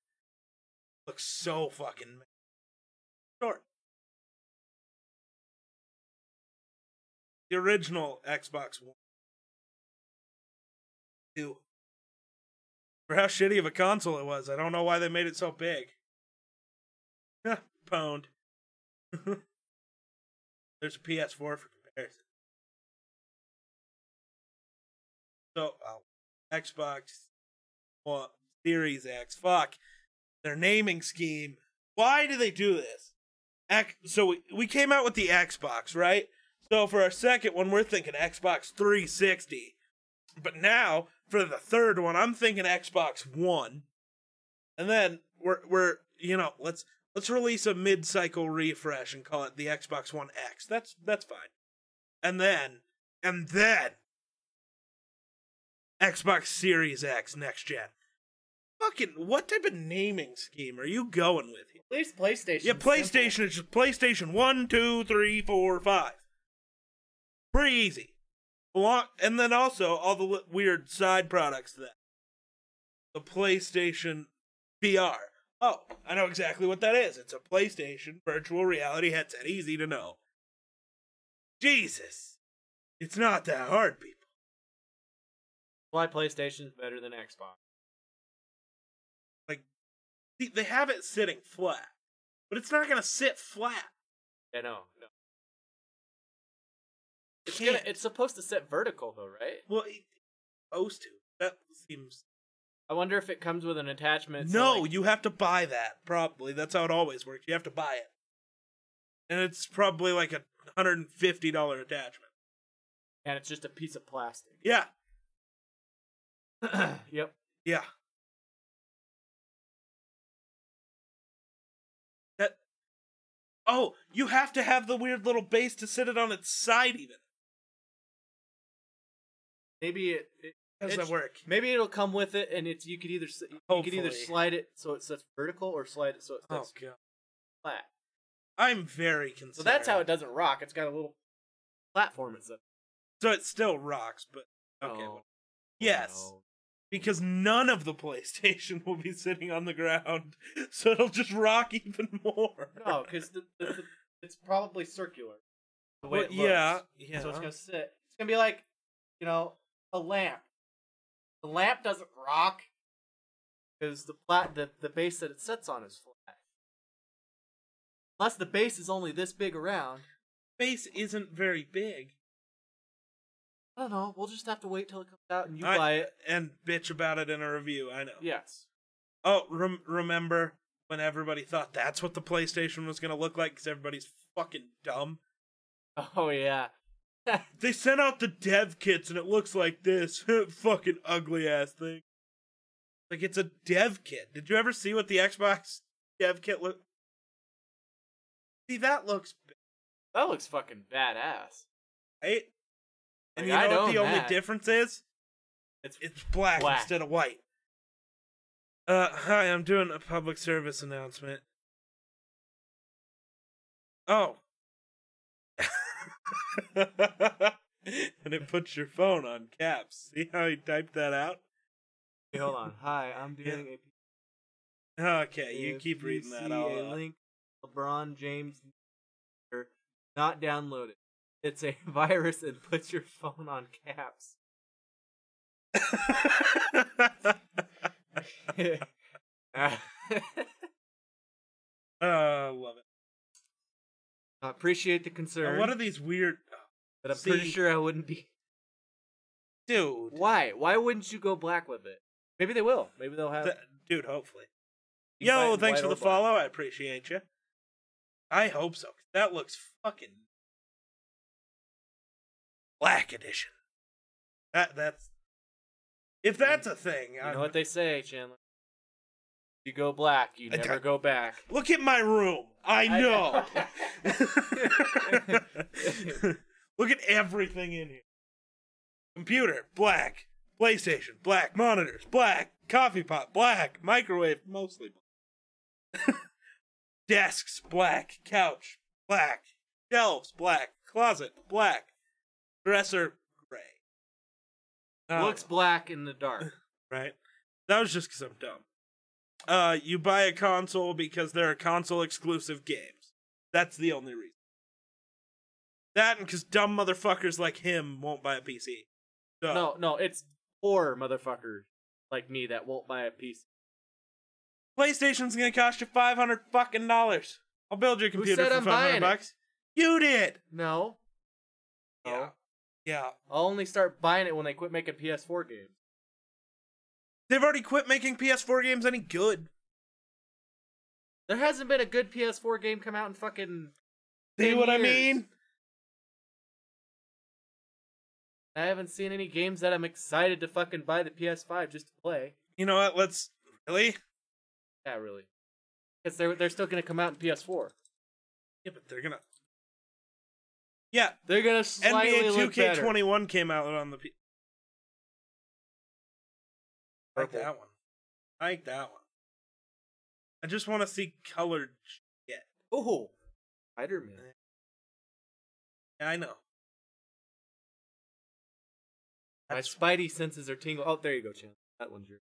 looks so fucking The original Xbox One. For how shitty of a console it was, I don't know why they made it so big. Pwned. There's a PS4 for comparison. So, oh, Xbox One Series X. Fuck. Their naming scheme. Why do they do this? X, so we, we came out with the Xbox, right? So for our second one, we're thinking Xbox 360. But now, for the third one, I'm thinking Xbox One. And then we're we're you know, let's let's release a mid-cycle refresh and call it the Xbox One X. That's that's fine. And then and then Xbox Series X next gen. Fucking what type of naming scheme are you going with here? at least PlayStation. Yeah, PlayStation is just PlayStation one, two, three, four, five. Pretty easy. Along, and then also all the li- weird side products to that. The PlayStation VR. Oh, I know exactly what that is. It's a PlayStation virtual reality headset. Easy to know. Jesus. It's not that hard, people. Why PlayStation's better than Xbox? Like, see, they have it sitting flat, but it's not going to sit flat. No, no. It's Can't. gonna. It's supposed to sit vertical though, right? Well, it's supposed to. That seems I wonder if it comes with an attachment. so, no, like- you have to buy that. Probably that's how it always works. You have to buy it, and it's probably like a hundred and fifty dollar attachment. and it's just a piece of plastic. Yeah, yep. yeah. That. Oh, you have to have the weird little base to sit it on its side. Even Maybe it. it doesn't that work? maybe it'll come with it, and it's you could either s- you could either slide it so it sits vertical or slide it so it Oh sits god, flat. I'm very concerned. So that's how it doesn't rock. It's got a little platform. It's a So it still rocks, but okay. Oh, yes. no. because none of the PlayStation will be sitting on the ground, so it'll just rock even more. No, because the, the, the, it's probably circular. The way Well, it looks. yeah, yeah. So it's gonna sit. It's gonna be like, you know, a lamp. The lamp doesn't rock because the plat the, the base that it sits on is flat. Unless the base is only this big around. Base isn't very big. I don't know. We'll just have to wait till it comes out and you I- buy it. And bitch about it in a review. I know. Yes. Oh, rem- remember when everybody thought that's what the PlayStation was gonna look like because everybody's fucking dumb? Oh yeah. They sent out the dev kits and it looks like this fucking ugly ass thing. Like it's a dev kit. Did you ever see what the Xbox dev kit look? See, that looks that looks fucking badass. right? And you know what the own only difference is? It's It's black, Black. instead of white. Uh, hi, I'm doing a public service announcement. Oh. and it puts your phone on caps. See how he typed that out? Hey, hold on. Hi, I'm Yeah. doing Okay, a. you If keep reading that. I'll, a link. LeBron James, not downloaded. It's a virus and puts your phone on caps. I uh, love it. Appreciate the concern, Uh, what are these weird. but I'm pretty sure I wouldn't be. Dude. Why? Why wouldn't you go black with it? Maybe they will. Maybe they'll have. Th- dude, hopefully. you Yo, thanks white for or the black. follow. I appreciate you. I hope so. 'cause That looks fucking black edition. That that's if that's a thing. You I'm- know what they say, Chandler. You go black, you never go back. Look at my room. I know. Look at everything in here. Computer, black. PlayStation, black. Monitors, black. Coffee pot, black. Microwave, mostly black. Desks, black. Couch, black. Shelves, black. Closet, black. Dresser, gray. Uh, Looks black in the dark. right? That was just because I'm dumb. Uh, you buy a console because there are console exclusive games. That's the only reason. That and because dumb motherfuckers like him won't buy a PC. So, No, no, it's poor motherfuckers like me that won't buy a PC. PlayStation's gonna cost you five hundred fucking dollars. I'll build your computer said for I'm five buying it? bucks. You did. No. No. Yeah. Yeah. I'll only start buying it when they quit making PS4 games. They've already quit making PS4 games any good. There hasn't been a good PS4 game come out in fucking. See 10 what I mean? I haven't seen any games that I'm excited to fucking buy the PS5 just to play. You know what? Let's really. Yeah, really. Because they're they're still gonna come out in PS4. Yeah, but they're gonna. Yeah, They're gonna slightly NBA look better. 2K21 came out on the. P- I like that one. I like that one. I just want to see colored shit. Ooh, Spider Man. Yeah, I know. My That's Spidey senses are tingling. Oh, there you go, Chan. That one's yours.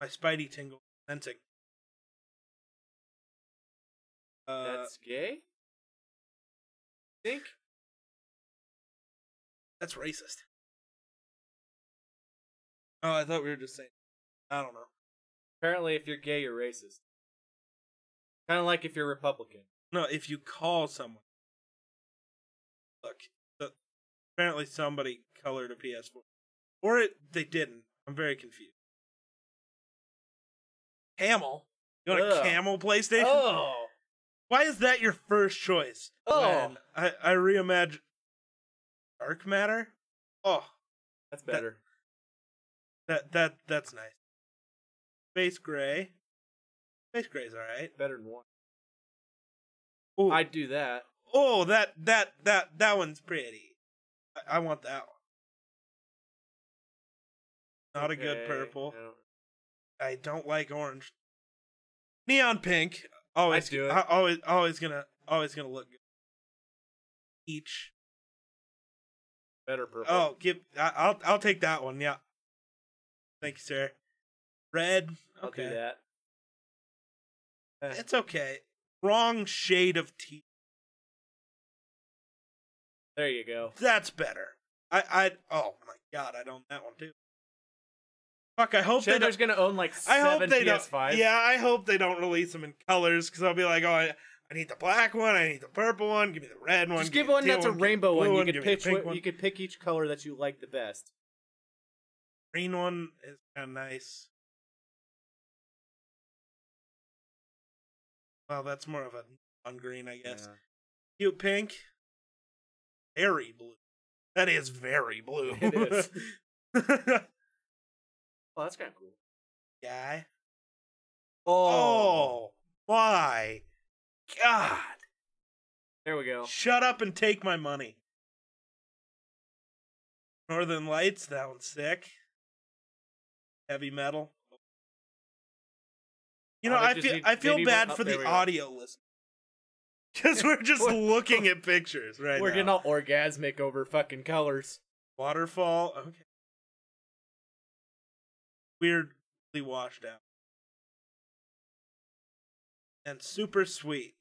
my Spidey tingle sensing. Uh, That's gay. Think. that's racist. Oh, I thought we were just saying. I don't know. Apparently, if you're gay, you're racist. Kind of like if you're Republican. No, if you call someone. Look, the, apparently somebody colored a PS4. Or it, they didn't. I'm very confused. Camel? You want a camel PlayStation? Oh, Why is that your first choice? Oh. I, I reimagine Dark Matter? Oh, that's better. that that that's nice. Space Gray. Space Gray's alright. better than one. Ooh. I'd do that. Oh, that that that that one's pretty. I, I want that one. Not a good purple. no. I don't like orange. Neon pink. Always I'd do it. I- Always always gonna always gonna look good. Each. Better purple. Oh, give I, I'll I'll take that one. Yeah. Thank you, sir. Red. I'll okay. do that. Eh, It's okay. Wrong shade of tea. There you go. That's better. I I oh my god, I own that one too. Fuck, I hope don't. gonna own like I hope they PS5s. don't. Yeah, I hope they don't release them in colors because I'll be like, oh, I, I need the black one, I need the purple one, give me the red one. Just give give me the one that's a me the rainbow blue one. You could me the pitch pink what one. you could pick each color that you like the best. Green one is kind of nice. Well, that's more of a on green, I guess. Yeah. Cute pink. Very blue. That is very blue. It is. Oh, that's kind of cool. Guy. Oh, Oh, why? God. there we go. Shut up and take my money. Northern Lights, that one's sick. Heavy metal. You oh, know, Oh, I feel need- I feel bad for the audio listen. Because we're just looking at pictures right We're now. getting all orgasmic over fucking colors. Waterfall. Okay. Weirdly washed out. And super sweet.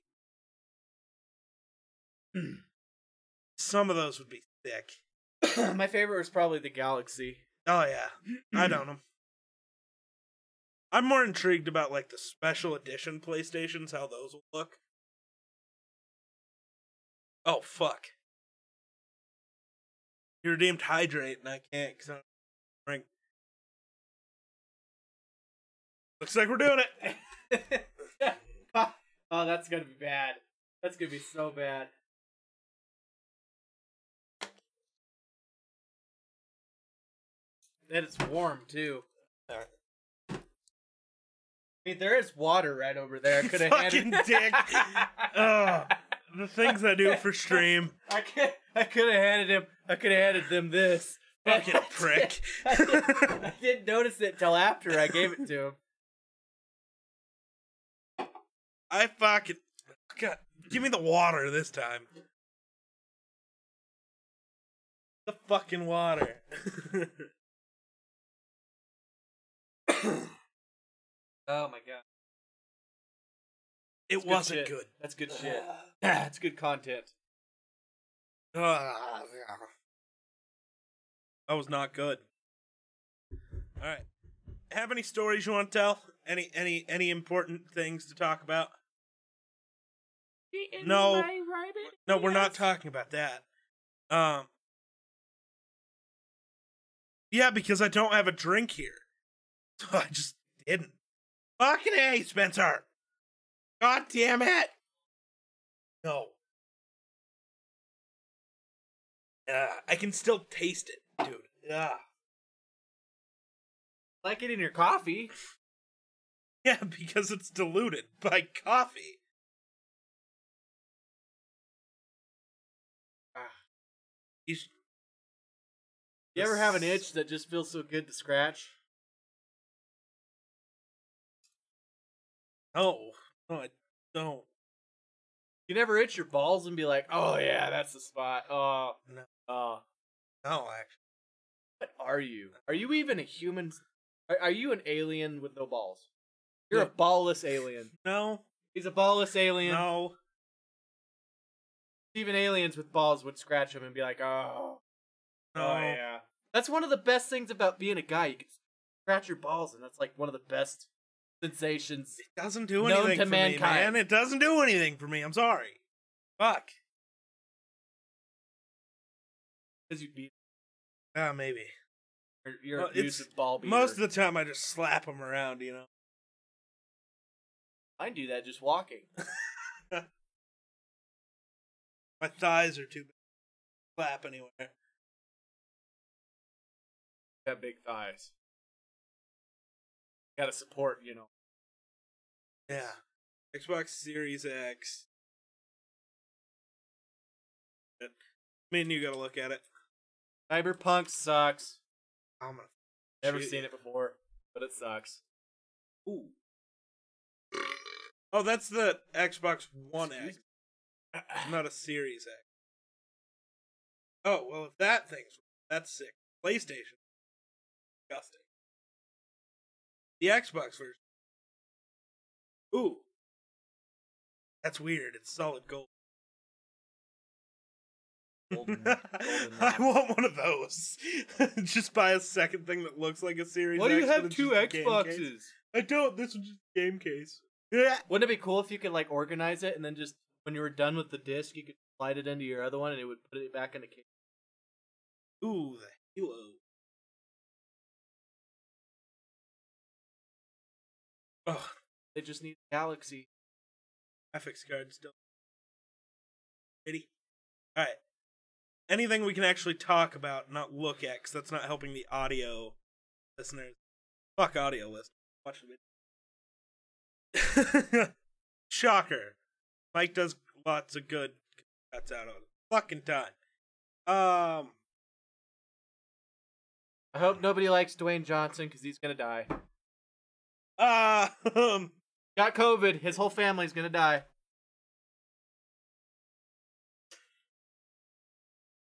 Some of those would be thick. My favorite was probably the Galaxy. Oh yeah. I don't know. I'm more intrigued about like the special edition PlayStations, how those will look. Oh fuck. You redeemed hydrate and I can't because I don't drink. Looks like we're doing it. oh, that's gonna be bad. That's gonna be so bad. And it's warm too. Alright. I mean, there is water right over there. I could have Fucking dick. Ugh. The things I do for stream. I could, I could have handed him. I could have handed them this. Fucking prick. I, did, I didn't notice it till after I gave it to him. I fucking God, give me the water this time. The fucking water. Oh my god, it That's wasn't shit. good. That's good shit. That's good content. Ah, that was not good. All right. Have any stories you want to tell? Any any any important things to talk about? No. No, we're not talking about that. Um Yeah, because I don't have a drink here. So I just didn't. Fucking A, Spencer. God damn it. No. Uh, I can still taste it, dude. Yeah. Like it in your coffee. Yeah, because it's diluted by coffee. Ah. You sh- You ever have an itch that just feels so good to scratch? No, no, I don't. You never itch your balls and be like, "Oh yeah, that's the spot." Oh, No. oh. No, actually. What are you? Are you even a human? Are, are you an alien with no balls? You're a ballless alien. No, He's a ballless alien. no. Even aliens with balls would scratch him and be like, "Oh, oh No. oh yeah." That's one of the best things about being a guy. You can scratch your balls, and that's like one of the best sensations. It doesn't do anything to for me, mankind. man. It doesn't do anything for me. I'm sorry. Fuck. Because you'd be Ah, maybe. you're, you're Well, abusive it's- ball beater. Most of the time, I just slap them around. You know. I do that just walking. My thighs are too big. to Slap anywhere. Got big thighs. Got to support, you know. Yeah. Xbox Series X. Me and you gotta look at it. Cyberpunk sucks. I'm gonna. Never shoot seen it before, but it sucks. Ooh. Oh, that's the Xbox One Excuse X, not a Series X. Oh well, if that thing's that's sick. PlayStation, disgusting. The Xbox version. Ooh, that's weird. It's solid gold. Golden- golden I want one of those. just buy a second thing that looks like a Series. Why do you X, have two just a game case. Xboxes? I don't. This was just a game case. Yeah. Wouldn't it be cool if you could like organize it and then just when you were done with the disc, you could slide it into your other one and it would put it back in the case? Ooh, the Halo. Oh, They just need Galaxy. graphics card still. Ready? All right. Anything we can actually talk about, not look at, because that's not helping the audio listeners. Fuck audio listeners. Watch the video. Shocker. Mike does lots of good cuts out of fucking time. Um. I hope nobody likes Dwayne Johnson because he's gonna die. Uh, um, got COVID. His whole family's gonna die.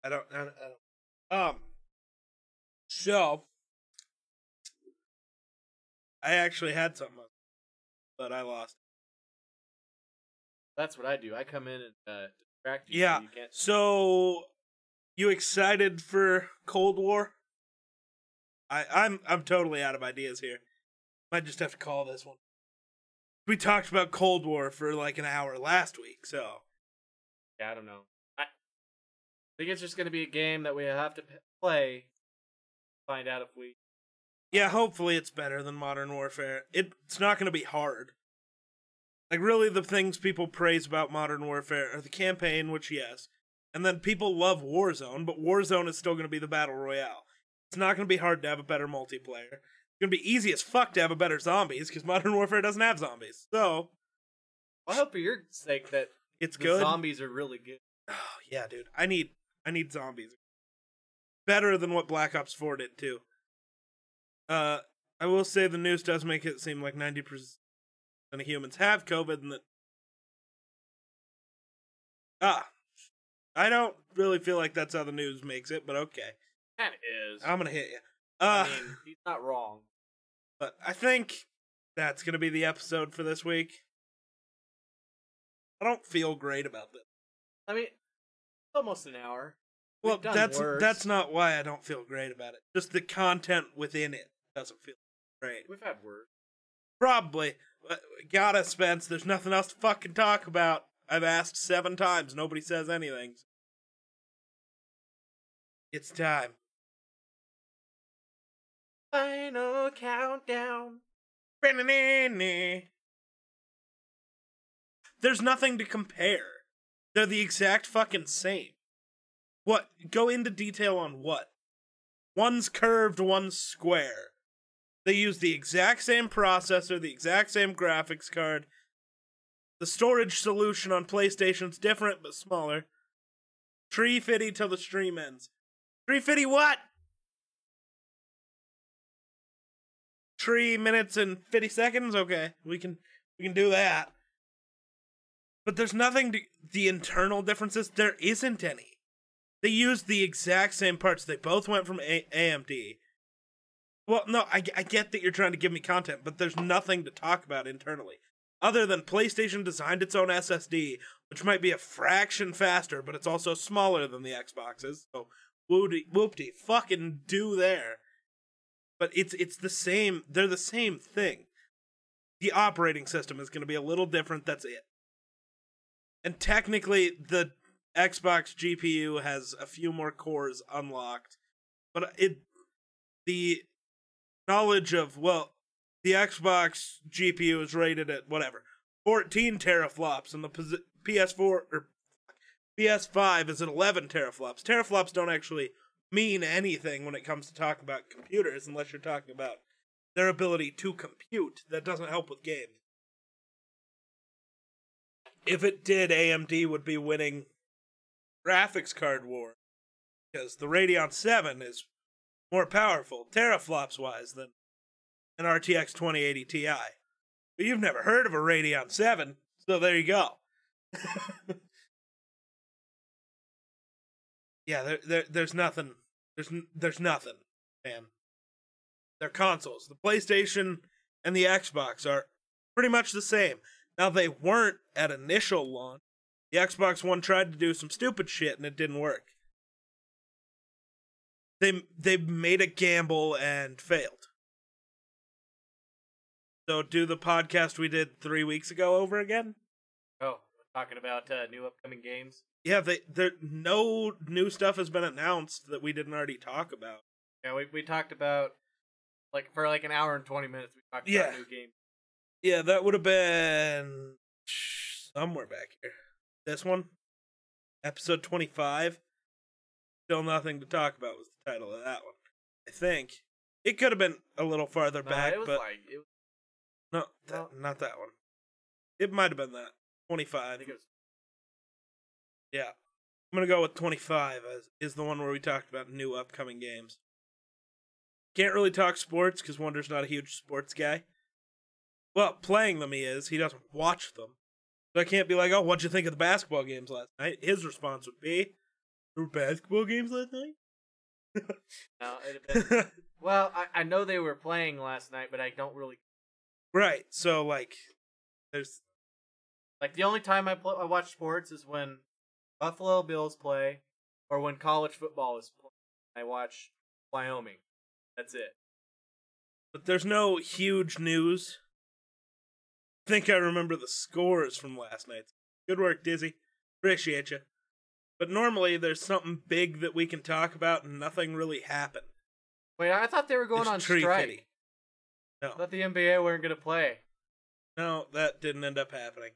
I don't. I don't, I don't. Um. So, I actually had something, but I lost. That's what I do. I come in and uh, distract you. Yeah. So, you so, you excited for Cold War? I, I'm I'm totally out of ideas here. Might just have to call this one. We talked about Cold War for like an hour last week, so Yeah, I don't know. I think it's just going to be a game that we have to play. Find out if we. yeah. Hopefully, it's better than Modern Warfare. It, it's not going to be hard. Like really, the things people praise about Modern Warfare are the campaign, which yes, and then people love Warzone, but Warzone is still going to be the battle royale. It's not going to be hard to have a better multiplayer. It's going to be easy as fuck to have a better zombies because Modern Warfare doesn't have zombies. So I hope for your sake that it's good. zombies are really good. Oh, yeah, dude. I need I need zombies. Better than what Black Ops 4 did too. Uh I will say the news does make it seem like 90% of humans have COVID and that Ah. I don't really feel like that's how the news makes it, but okay. Of is. I'm going to hit you. Uh I mean, he's not wrong. but I think that's going to be the episode for this week. I don't feel great about this. I mean, it's almost an hour. Well, that's worse. that's not why I don't feel great about it. Just the content within it doesn't feel great. We've had worse. Probably. But got it, Spence. There's nothing else to fucking talk about. I've asked seven times. Nobody says anything. It's time. Final countdown. There's nothing to compare. They're the exact fucking same. What? Go into detail on what? One's curved, one's square. They use the exact same processor, the exact same graphics card. The storage solution on PlayStation's different but smaller. Tree fitty till the stream ends. Tree fitty what? Tree minutes and fifty seconds? Okay, we can we can do that. But there's nothing to the internal differences. There isn't any. They used the exact same parts. They both went from A- AMD. Well, no, I, I get that you're trying to give me content, but there's nothing to talk about internally. Other than PlayStation designed its own SSD, which might be a fraction faster, but it's also smaller than the Xboxes. So, whoopty, whoopty, fucking do there. But it's it's the same. They're the same thing. The operating system is going to be a little different. That's it. And technically, the Xbox GPU has a few more cores unlocked, but it the knowledge of well, the Xbox GPU is rated at whatever 14 teraflops, and the PS4 or PS5 is at 11 teraflops. Teraflops don't actually mean anything when it comes to talking about computers, unless you're talking about their ability to compute. That doesn't help with games. If it did, AMD would be winning graphics card war because the Radeon 7 is more powerful teraflops wise than an RTX 2080 Ti. But you've never heard of a Radeon 7, so there you go. yeah, there, there there's nothing there's there's nothing, man. They're consoles. The PlayStation and the Xbox are pretty much the same. Now they weren't at initial launch. The Xbox One tried to do some stupid shit and it didn't work. They they made a gamble and failed. So do the podcast we did three weeks ago over again? Oh, talking about uh, new upcoming games. Yeah, they there no new stuff has been announced that we didn't already talk about. Yeah, we we talked about like for like an hour and twenty minutes. We talked Yeah. about new games. Yeah, that would have been somewhere back here. This one, episode twenty-five. Still nothing to talk about was the title of that one. I think it could have been a little farther No, back, but like it was, no, that, not that one. It might have been that I twenty-five. Think it was Yeah, I'm gonna go with twenty-five as is the one where we talked about new upcoming games. Can't really talk sports because Wonder's not a huge sports guy. Well, playing them he is. He doesn't watch them. So I can't be like, oh, what'd you think of the basketball games last night? His response would be, There were basketball games last night. No, been, well, I, I know they were playing last night, but I don't really right. So like, there's like the only time I play, I watch sports is when Buffalo Bills play, or when college football is playing. I watch Wyoming. That's it. but there's no huge news. I think I remember the scores from last night. Good work, Dizzy. Appreciate you. But normally there's something big that we can talk about, and nothing really happened. Wait, I thought they were going It's on strike. fitty. No, I thought the NBA weren't going to play. no, that didn't end up happening.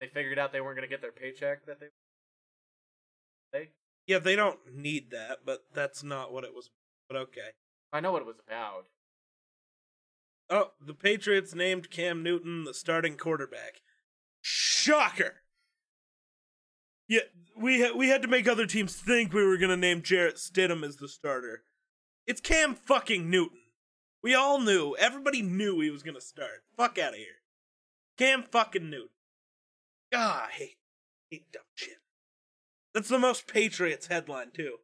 They figured out they weren't going to get their paycheck that they. They. Yeah, they don't need that, but that's not what it was. But okay. I know what it was about. Oh, the Patriots named Cam Newton the starting quarterback. Shocker! Yeah, we ha- we had to make other teams think we were gonna name Jarrett Stidham as the starter. It's Cam fucking Newton. We all knew. Everybody knew he was gonna start. Fuck out of here. Cam fucking Newton. God, I hate, hate dumb shit. That's the most Patriots headline too.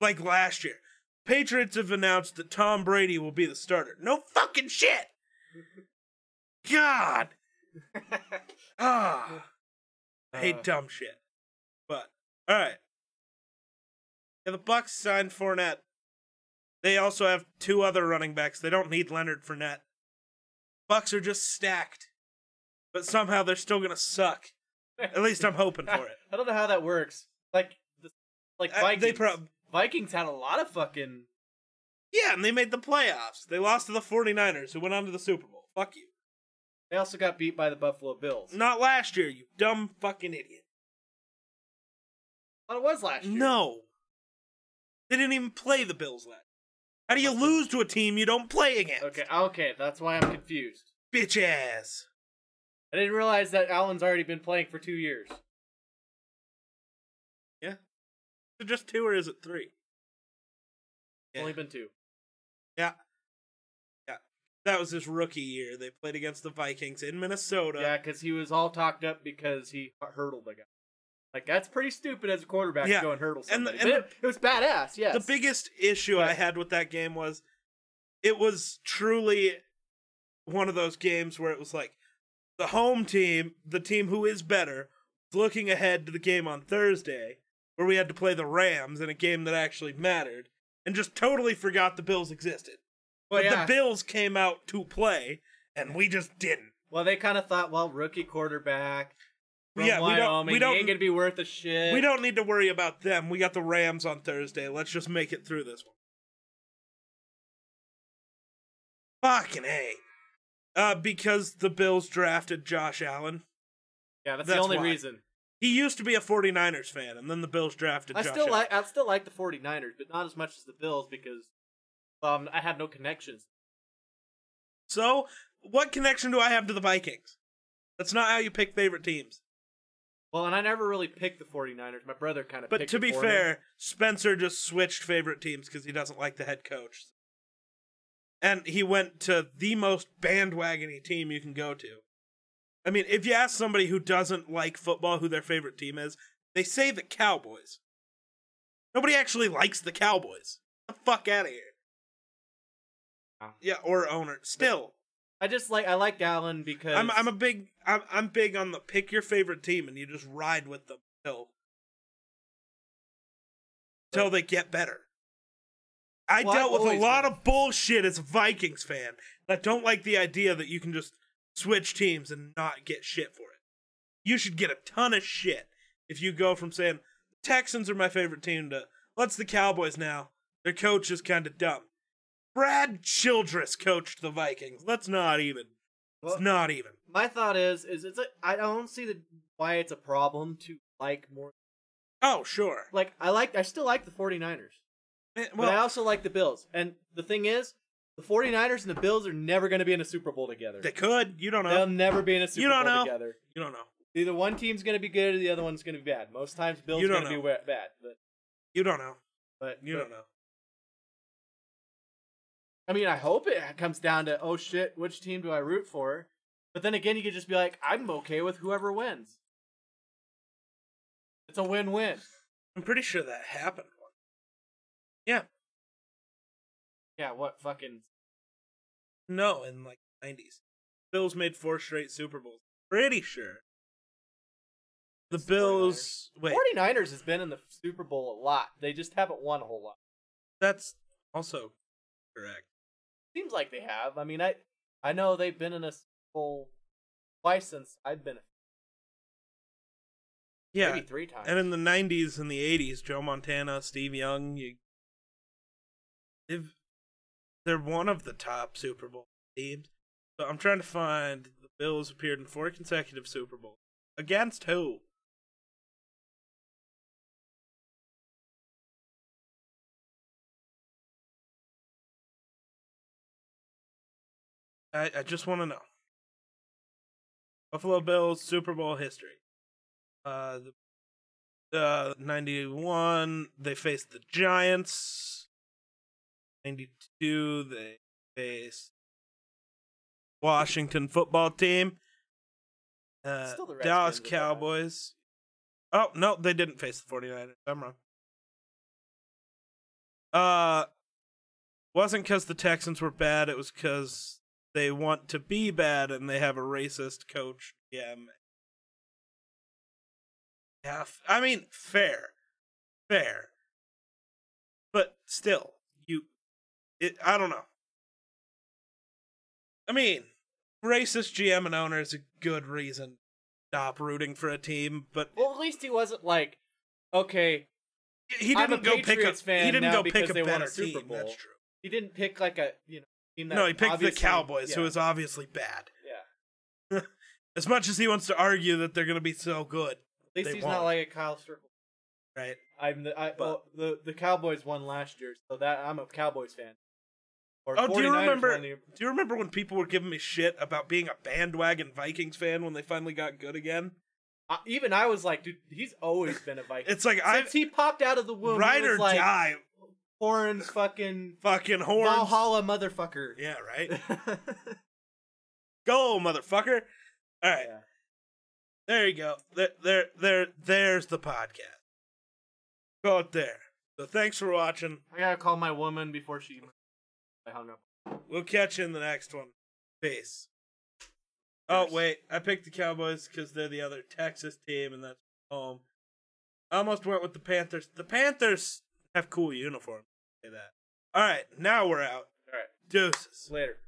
Like last year. Patriots have announced that Tom Brady will be the starter. No fucking shit. God. Ah. I hate Uh, dumb shit. But all right. Yeah, the Bucks signed Fournette. They also have two other running backs. They don't need Leonard Fournette. Bucks are just stacked. But somehow they're still gonna suck. At least I'm hoping for it. I don't know how that works. Like, the, like Uh, Vikings. they prob- Vikings had a lot of fucking. Yeah, and they made the playoffs. They lost to the 49ers, who went on to the Super Bowl. Fuck you. They also got beat by the Buffalo Bills. Not last year, you dumb fucking idiot. Well, it was last year. No. They didn't even play the Bills last. How do you lose to a team you don't play against? Okay, okay, that's why I'm confused. Bitch ass. I didn't realize that Allen's already been playing for two years. Is it just two or is it three? It's Only been two. Yeah. Yeah. That was his rookie year. They played against the Vikings in Minnesota. Yeah, because he was all talked up because he hurdled a guy. Like that's pretty stupid as a quarterback Yeah, to go and hurdle and the- and it, it was badass. Yes. The biggest issue I had with that game was it was truly one of those games where it was like the home team, the team who is better, looking ahead to the game on Thursday, where we had to play the Rams in a game that actually mattered, and just totally forgot the Bills existed. well, but yeah. the Bills came out to play, and we just didn't. well, they kind of thought, well, rookie quarterback. From Yeah, we don't- we don't- He ain't gonna be worth a shit. We don't need to worry about them. We got the Rams on Thursday. Let's just make it through this one. Fucking A. Uh, because the Bills drafted Josh Allen. Yeah, that's, That's the only why. reason. He used to be a 49ers fan, and then the Bills drafted I Josh still Allen. like I still like the 49ers, but not as much as the Bills because um I had no connections. So, what connection do I have to the Vikings? That's not how you pick favorite teams. Well, and I never really picked the 49ers. My brother kind of But to be fair, Spencer just switched favorite teams because he doesn't like the head coach. And he went to the most bandwagony team you can go to. I mean, if you ask somebody who doesn't like football who their favorite team is, they say the Cowboys. Nobody actually likes the Cowboys. Get the fuck out of here. Wow. Yeah, or owner. Still, I just like I like Allen because I'm I'm a big I'm I'm big on the pick your favorite team and you just ride with them till till they get better. I Well, I've dealt with a lot been- of bullshit as a Vikings fan. and I don't like the idea that you can just switch teams and not get shit for it. You should get a ton of shit if you go from saying the Texans are my favorite team to let's the Cowboys now. Their coach is kind of dumb. Brad Childress coached the Vikings. Let's not even. Well, It's not even. my thought is is it's a, I don't see the why it's a problem to like more Oh, sure. like I like I still like the 49ers. Eh, but I also like the Bills. And the thing is, the 49ers and the Bills are never going to be in a Super Bowl together. they could. You don't know. They'll never be in a Super don't Bowl know. together. You don't know. Either one team's going to be good or the other one's going to be bad. Most times Bills are going to be bad, but You don't know. but You but- don't know. I mean, I hope it comes down to oh shit, which team do I root for? But then again, you could just be like, I'm okay with whoever wins. It's a win-win. I'm pretty sure that happened. Yeah, Yeah, what fucking no, in like 90s. Bills made four straight Super Bowls. Pretty sure. The It's Bills. Wait, 49ers has been in the Super Bowl a lot. They just haven't won a whole lot. that's also correct. Seems like they have. I mean, I I know they've been in a Super Bowl twice since I've been. Yeah, maybe three times. and in the 90s and the 80s, Joe Montana, Steve Young, you, they've, they're one of the top Super Bowl teams. So I'm trying to find the Bills appeared in four consecutive Super Bowls. Against who? I, I just want to know. Buffalo Bills Super Bowl history. Uh, the uh, 91, they faced the Giants. 92, they faced Washington football team. Uh, Still the Dallas Cowboys. Oh, no, they didn't face the 49ers. I'm wrong. Uh, wasn't because the Texans were bad. It was because they want to be bad and they have a racist coach. Yeah. Yeah, f- I mean, fair, fair, but still, it. I don't know. I mean, racist GM and owner is a good reason to stop rooting for a team, but well, at least he wasn't like, okay, he I'm didn't a go pick a Patriots fan he didn't go pick a they won a better Super team. Bowl. That's true. he didn't pick like a you know team that No, he picked the Cowboys, who yeah, is obviously bad. yeah. As much as he wants to argue that they're going to be so good, At least he's won't. not like a Kyle Circle. right? I'm the I, But- well, the the Cowboys won last year, so that I'm a Cowboys fan. Or Oh, do you remember? Do you remember when people were giving me shit about being a bandwagon Vikings fan when they finally got good again? Uh, even I was like, dude, he's always been a Viking. It's like I Since he popped out of the womb, ride or like, die, Horns, fucking fucking horns. Valhalla, motherfucker. Yeah, right. Go, motherfucker! All right, Yeah. there you go. There, there, there. There's the podcast. Go out there. So thanks for watching. I gotta call my woman before she. I hung up. We'll catch you in the next one. Peace. Oh wait, I picked the Cowboys because they're the other Texas team, and that's home. I almost went with the Panthers. The Panthers have cool uniforms. Say that. All right, now we're out. All right, Deuces. later.